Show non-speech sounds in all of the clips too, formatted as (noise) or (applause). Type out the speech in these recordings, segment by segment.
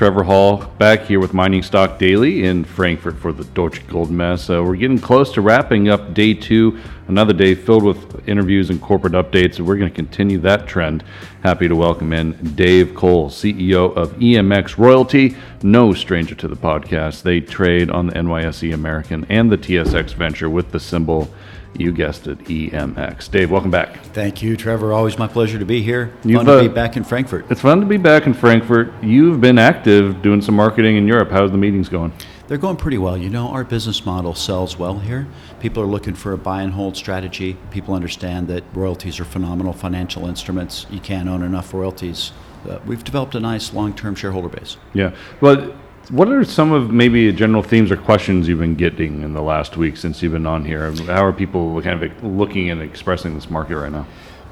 Trevor Hall back here with Mining Stock Daily in Frankfurt for the Deutsche Goldmesse. Uh, we're getting close to wrapping up day two, another day filled with interviews and corporate updates. And we're going to continue that trend. Happy to welcome in Dave Cole, CEO of EMX Royalty, no stranger to the podcast. They trade on the NYSE American and the TSX Venture with the symbol you guessed it, EMX. Dave, welcome back. Thank you, Trevor. Always my pleasure to be here. You've, Fun to uh, be back in Frankfurt. It's fun to be back in Frankfurt. You've been active doing some marketing in Europe. How's the meetings going? They're going pretty well. You know, our business model sells well here. People are looking for a buy and hold strategy. People understand that royalties are phenomenal financial instruments. You can't own enough royalties. Uh, we've developed a nice long term shareholder base. Yeah. Well, what are some of maybe general themes or questions you've been getting in the last week since you've been on here? How are people kind of looking and expressing this market right now?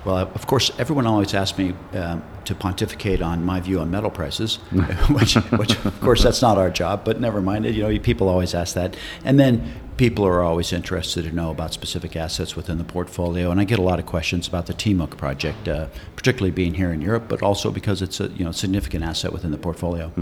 Well, of course, everyone always asks me um, to pontificate on my view on metal prices, (laughs) which, which, of course, that's not our job. But never mind. You know, people always ask that, and then people are always interested to know about specific assets within the portfolio. And I get a lot of questions about the Timok project, uh, particularly being here in Europe, but also because it's a you know significant asset within the portfolio.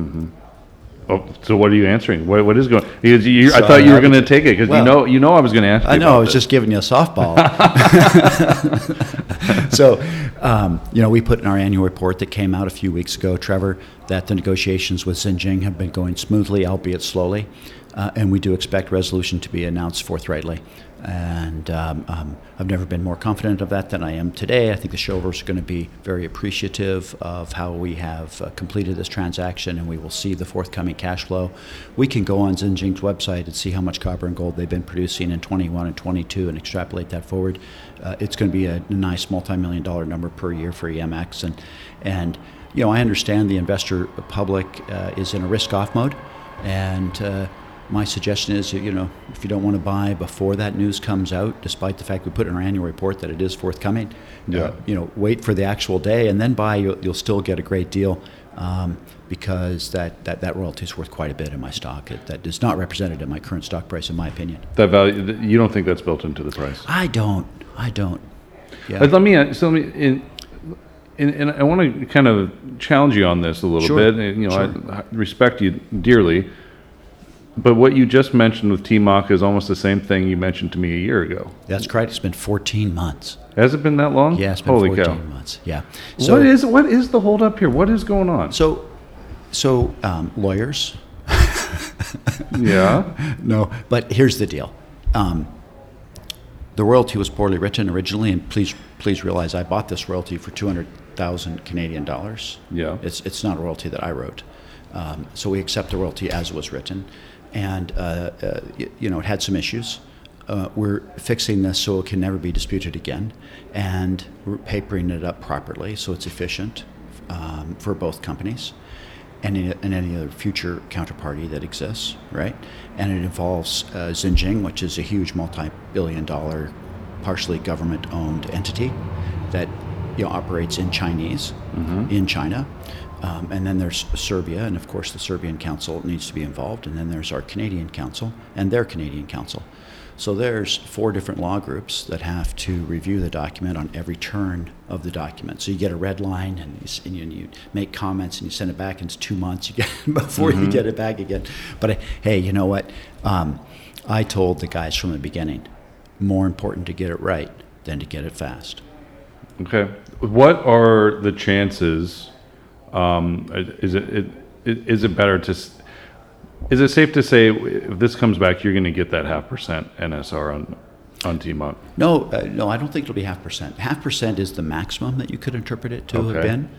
Oh, so what are you answering? What, what is going? You, I So thought you were going to take it because well- you know you know I was going to ask. I know. I was this. just giving you a softball. (laughs) (laughs) so, um, you know, we put in our annual report that came out a few weeks ago, Trevor, that the negotiations with Zijin have been going smoothly, albeit slowly, uh, and we do expect resolution to be announced forthrightly. And um, um, I've never been more confident of that than I am today. I think the shareholders are going to be very appreciative of how we have uh, completed this transaction, and we will see the forthcoming cash flow. We can go on Zijin's website and see how much copper and gold they've been producing in 21 and 22 and extrapolate that forward. Uh, it's going to be a nice multi-million dollar number per year for EMX, and and you know I understand the investor public uh, is in a risk-off mode, and uh, my suggestion is, you know, if you don't want to buy before that news comes out, despite the fact we put in our annual report that it is forthcoming, Yeah. uh, you know, wait for the actual day and then buy. You'll, you'll still get a great deal um, because that, that, that royalty is worth quite a bit in my stock. It, that is not represented in my current stock price, in my opinion. that value. You don't think that's built into the price? I don't. I don't. Yeah. But let me uh, so let me in, in, and I want to kind of challenge you on this a little Sure. bit. and, You know, Sure. I, I respect you dearly, but what you just mentioned with Timok is almost the same thing you mentioned to me a year ago. That's correct. It's been 14 months. Has it been that long? Yeah, it's been Holy 14 cow! months. Yeah. So, what is what is the holdup here? What is going on? So, so um, lawyers. (laughs) yeah, (laughs) No, but here's the deal. Um, the royalty was poorly written originally, and please, please realize I bought this royalty for two hundred thousand Canadian dollars. Yeah. it's it's not a royalty that I wrote, um, so we accept the royalty as it was written, and uh, uh, you know it had some issues. Uh, we're fixing this so it can never be disputed again, and we're papering it up properly so it's efficient um, for both companies and any, and any other future counterparty that exists, right? And it involves uh, Zijin, which is a huge multi-billion-dollar, partially government-owned entity that you know operates in Chinese, in China. Um, and then there's Serbia, and of course the Serbian counsel needs to be involved. And then there's our Canadian counsel and their Canadian counsel. So there's four different law groups that have to review the document on every turn of the document. So you get a red line, and you, and you, you make comments, and you send it back, and it's two months (laughs) you get before you get it back again. But uh, hey, you know what? Um, I told the guys from the beginning, more important to get it right than to get it fast. Okay. What are the chances? Um, is it, it is it better to? Is it safe to say if this comes back, you're going to get that half percent NSR on on Timok? No, uh, no, I don't think it'll be half percent. Half percent is the maximum that you could interpret it to have been,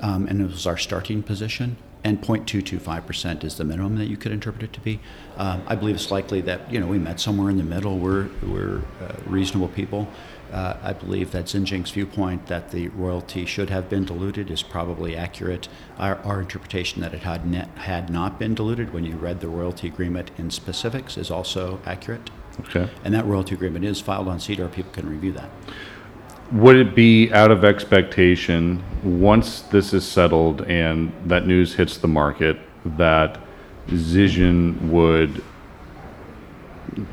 um, and it was our starting position. And 0.225 percent is the minimum that you could interpret it to be. Um, I believe it's likely that you know we met somewhere in the middle. We're we're uh, reasonable people. Uh, I believe that Zijin's viewpoint that the royalty should have been diluted is probably accurate. Our, our interpretation that it had net, had not been diluted when you read the royalty agreement in specifics is also accurate. Okay. And that royalty agreement is filed on SEDAR. People can review that. Would it be out of expectation once this is settled and that news hits the market that Zijin would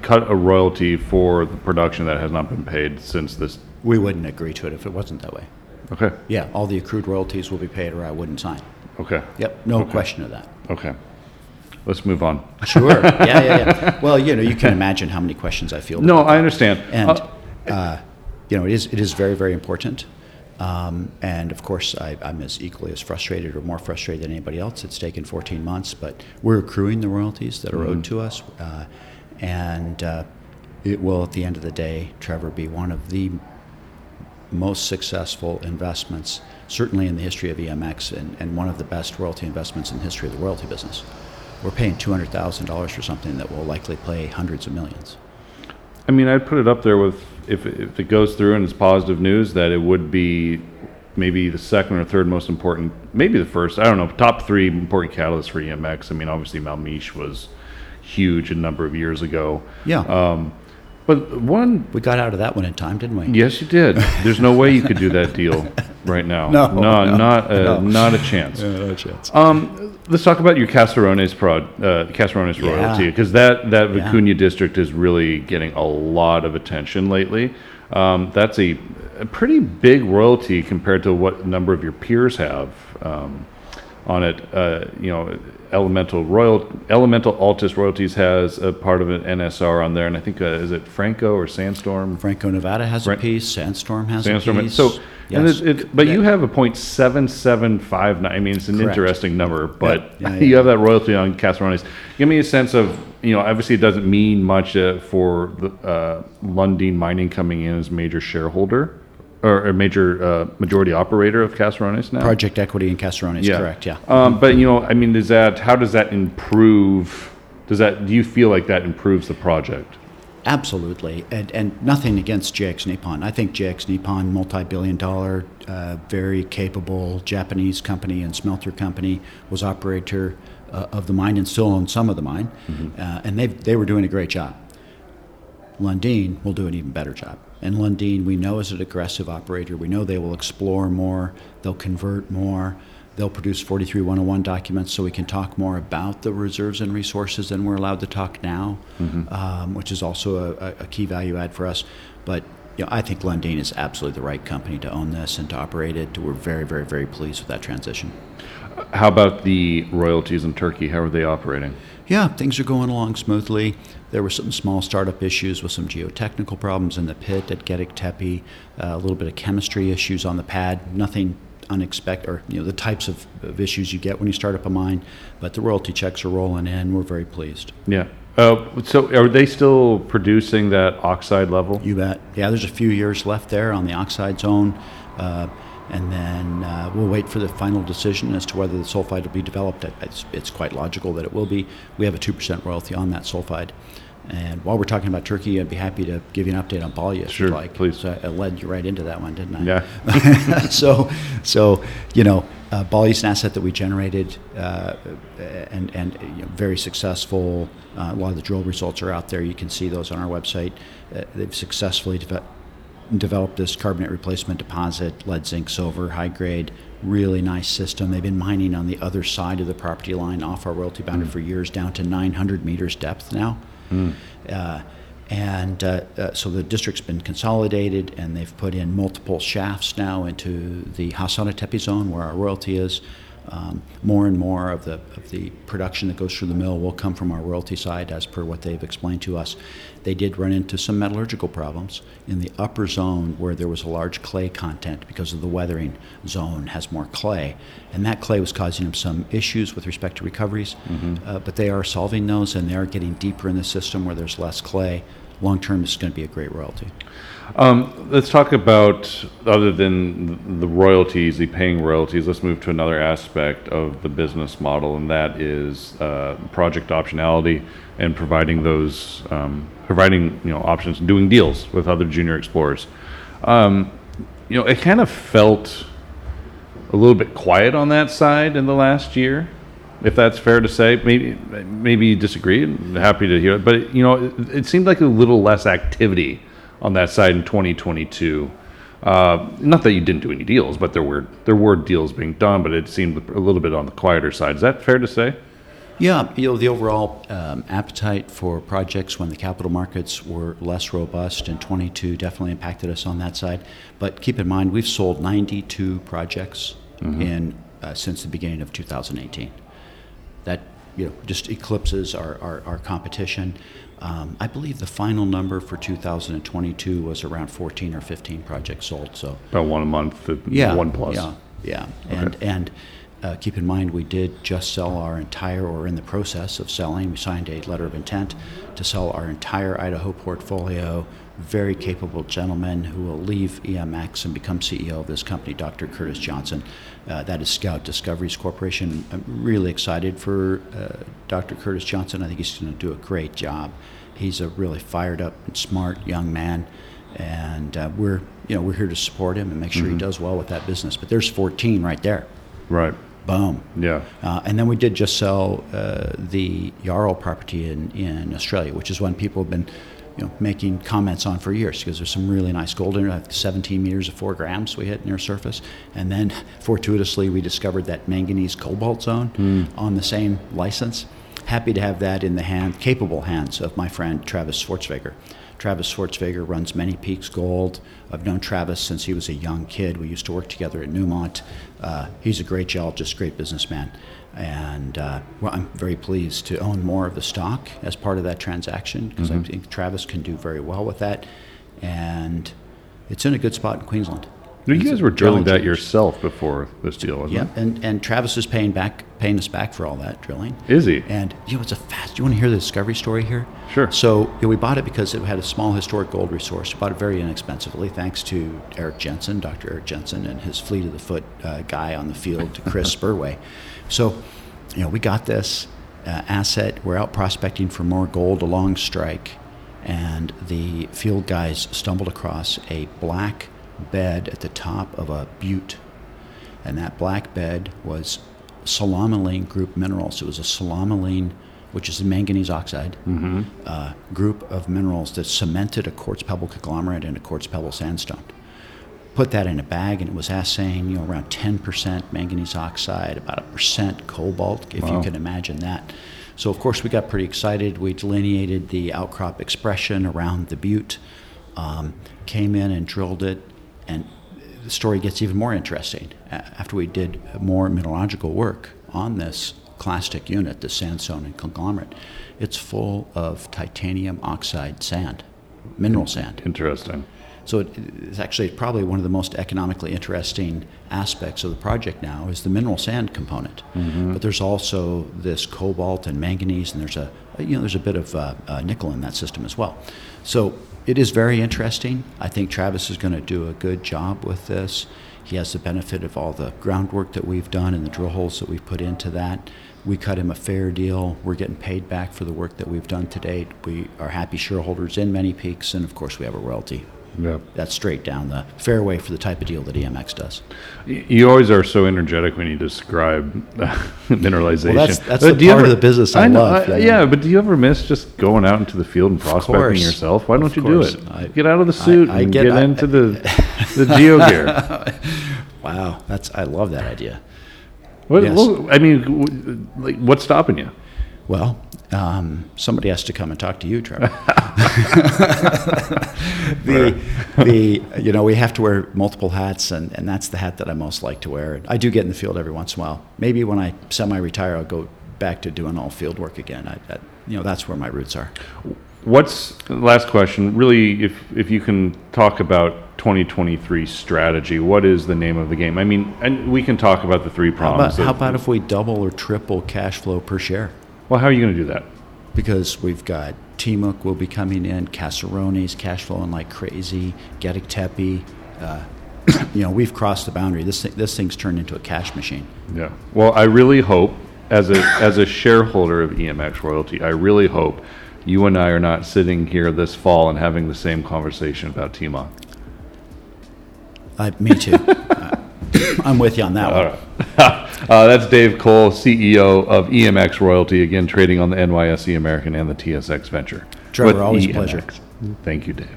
cut a royalty for the production that has not been paid since this? We wouldn't agree to it if it wasn't that way. Okay. Yeah, all the accrued royalties will be paid or I wouldn't sign. Okay. Yep, no question of that. Okay. Let's move on. Sure. (laughs) Yeah, yeah, yeah. Well, you know, you can imagine how many questions I feel. No, I understand. and Uh, uh, you know it is it is very very important. Um, and of course, I, I'm as equally as frustrated or more frustrated than anybody else. It's taken 14 months, but we're accruing the royalties that are owed to us, uh, and uh, it will, at the end of the day, Trevor, be one of the most successful investments, certainly in the history of EMX, and, and one of the best royalty investments in the history of the royalty business. We're paying $200,000 for something that will likely pay hundreds of millions. I mean, I'd put it up there with if if it goes through and it's positive news that it would be maybe the second or third most important, maybe the first. I don't know, top three important catalysts for EMX. I mean, obviously Malmyzh was huge a number of years ago. Yeah. Um, but one, We got out of that one in time, didn't we? yes, you did. There's no way you could do that deal right now. (laughs) No, no, no, not a, no. not a chance. (laughs) no chance. Um, let's talk about your Caserones prod, uh, Caserones Yeah. royalty, because that that Yeah. Vicuña district is really getting a lot of attention lately. Um, that's a, a pretty big royalty compared to what a number of your peers have um, on it. Uh, you know, Elemental Royal Elemental Altus Royalties has a part of an NSR on there, and I think uh, is it Franco or Sandstorm? Franco Nevada has Fran- a piece. Sandstorm has Sandstorm. a piece. So, and Yes. it, but you have a point seven seven five nine. I mean, it's an Correct. interesting number, but Yeah, yeah, (laughs) you have that royalty on Caserones. Give me a sense of, you know, obviously it doesn't mean much uh, for the uh, Lundin Mining coming in as major shareholder or a major uh, majority operator of Caserones now. Project equity in Caserones, correct? Yeah. Um, but you know, I mean, does that? How does that improve? Does that? Do you feel like that improves the project? Absolutely, and and nothing against JX Nippon. I think JX Nippon, multi-billion-dollar, uh, very capable Japanese company and smelter company, was operator uh, of the mine and still owns some of the mine, uh, and they they were doing a great job. Lundin will do an even better job. And Lundin, we know is an aggressive operator. We know they will explore more, they'll convert more, they'll produce 43101 documents so we can talk more about the reserves and resources than we're allowed to talk now, um, which is also a, a key value add for us. But you know, I think Lundin is absolutely the right company to own this and to operate it. We're very, very, very pleased with that transition. How about the royalties in Turkey? How are they operating? Yeah, things are going along smoothly. There were some small startup issues with some geotechnical problems in the pit at Gedik Tepe, uh, a little bit of chemistry issues on the pad, nothing unexpected, or you know the types of, of issues you get when you start up a mine. But the royalty checks are rolling in. We're very pleased. Yeah. Uh, so are they still producing that oxide level? You bet. Yeah, there's a few years left there on the oxide zone. Uh, and then uh, we'll wait for the final decision as to whether the sulfide will be developed. It's, it's quite logical that it will be. We have a 2% royalty on that sulfide. And while we're talking about Turkey, I'd be happy to give you an update on Balya if Sure, you'd like. please. So I led you right into that one, didn't I? Yeah. (laughs) so, so you know, uh, Balya's an asset that we generated uh, and, and you know, very successful. Uh, a lot of the drill results are out there. You can see those on our website. Uh, they've successfully developed developed this carbonate replacement deposit, lead, zinc, silver, high grade, really nice system. They've been mining on the other side of the property line off our royalty boundary for years, down to 900 meters depth now. Uh, and uh, uh, so the district's been consolidated, and they've put in multiple shafts now into the Hasana Tepe zone where our royalty is. Um, more and more of the of the production that goes through the mill will come from our royalty side, as per what they've explained to us. They did run into some metallurgical problems in the upper zone where there was a large clay content because of the weathering zone has more clay, and that clay was causing them some issues with respect to recoveries. Uh, but they are solving those, and they are getting deeper in the system where there's less clay. Long term, is going to be a great royalty. Um, let's talk about other than the royalties, the paying royalties. Let's move to another aspect of the business model, and that is uh, project optionality and providing those, um, providing you know options, doing deals with other junior explorers. Um, you know, it kind of felt a little bit quiet on that side in the last year, if that's fair to say. Maybe maybe you disagree. I'm happy to hear it, but you know, it, it seemed like a little less activity on that side in 2022. Uh, not that you didn't do any deals, but there were there were deals being done, but it seemed a little bit on the quieter side. Is that fair to say? Yeah, you know, the overall um, appetite for projects when the capital markets were less robust in 22 definitely impacted us on that side. But keep in mind, we've sold 92 projects in uh, since the beginning of 2018. You know just eclipses our, our, our competition. Um, I believe the final number for 2022 was around 14 or 15 projects sold. So About one a month, yeah, one plus. Yeah, yeah, and and uh, keep in mind we did just sell our entire, or in the process of selling. We signed a letter of intent to sell our entire Idaho portfolio. Very capable gentleman who will leave EMX and become CEO of this company, Dr. Curtis Johnson. Uh, that is Scout Discoveries Corporation. I'm really excited for uh, Dr. Curtis Johnson. I think he's going to do a great job. He's a really fired up and smart young man and uh, we're you know we're here to support him and make sure he does well with that business. But there's 14 right there. Right. Boom. Yeah. Uh, and then we did just sell uh, the Yarrol property in, in Australia, which is one people have been you know, making comments on for years because there's some really nice gold in it. 17 meters of 4 grams we hit near surface. And then (laughs) fortuitously, we discovered that manganese cobalt zone on the same license. Happy to have that in the hand, capable hands of my friend Travis Schwertfeger. Travis Schwertfeger runs Many Peaks Gold. I've known Travis since he was a young kid. We used to work together at Newmont. Uh, he's a great geologist, great businessman. And uh, well, I'm very pleased to own more of the stock as part of that transaction because I think Travis can do very well with that. And it's in a good spot in Queensland. You It's guys were drilling that yourself before this deal, wasn't Yeah, and, and Travis is paying back, paying us back for all that drilling. Is he? And you know, it's a fast. You want to hear the discovery story here? Sure. So you know, we bought it because it had a small historic gold resource. We bought it very inexpensively, thanks to Eric Jensen, Dr. Eric Jensen, and his fleet of the foot uh, guy on the field, (laughs) Chris Spurway. So, you know, we got this uh, asset. We're out prospecting for more gold along strike, and the field guys stumbled across a black bed at the top of a butte and that black bed was psilomelane group minerals. It was a psilomelane, which is a manganese oxide uh, group of minerals that cemented a quartz pebble conglomerate and a quartz pebble sandstone. Put that in a bag, and it was assaying, you know, around 10% manganese oxide, about a percent cobalt, if you can imagine that. So, of course, we got pretty excited. We delineated the outcrop expression around the butte, um, came in and drilled it, and the story gets even more interesting. After we did more mineralogical work on this clastic unit, the sandstone and conglomerate, it's full of titanium oxide sand, mineral sand. Interesting. So it, it's actually probably one of the most economically interesting aspects of the project now is the mineral sand component. But there's also this cobalt and manganese, and there's a you know there's a bit of uh, uh, nickel in that system as well. So it is very interesting. I think Travis is going to do a good job with this. He has the benefit of all the groundwork that we've done and the drill holes that we've put into that. We cut him a fair deal. We're getting paid back for the work that we've done to date. We are happy shareholders in Many Peaks, and of course, we have a royalty Yeah. that's straight down the fairway for the type of deal that EMX does. You always are so energetic when you describe (laughs) mineralization. Well, that's- that's Uh, the do you part of the business I know, love, I- yeah, but do you ever miss just going out into the field and prospecting yourself? Why don't you do it? I- get out of the suit I and get- get, I- into the (laughs) the geo gear. (laughs) Wow, that's I love that idea. What, Yes. well, I mean, like, what's stopping you? Well, um, somebody has to come and talk to you, Trevor. (laughs) the, the, you know, we have to wear multiple hats, and, and that's the hat that I most like to wear. I do get in the field every once in a while. Maybe when I semi-retire, I'll go back to doing all field work again. I, I, you know, that's where my roots are. What's last question? Really, if if you can talk about 2023 strategy, what is the name of the game? I mean, and we can talk about the three How about, how about if we double or triple cash flow per share? well, how are you going to do that? Because we've got Timok will be coming in, Caserones cash flowing like crazy, Gediktepe. Uh, (clears throat) you know, we've crossed the boundary. This thing, this thing's turned into a cash machine. Yeah. Well, I really hope, as a as a shareholder of EMX Royalty, I really hope you and I are not sitting here this fall and having the same conversation about Timok. Uh, me too. (laughs) I'm with you on that All one. right. (laughs) uh, that's Dave Cole, CEO of EMX Royalty, again trading on the NYSE American and the TSX Venture. Trevor, With always a pleasure. Thank you, Dave.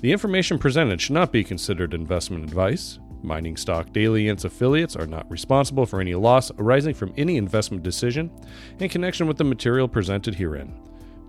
The information presented should not be considered investment advice. Mining Stock Daily and its affiliates are not responsible for any loss arising from any investment decision in connection with the material presented herein.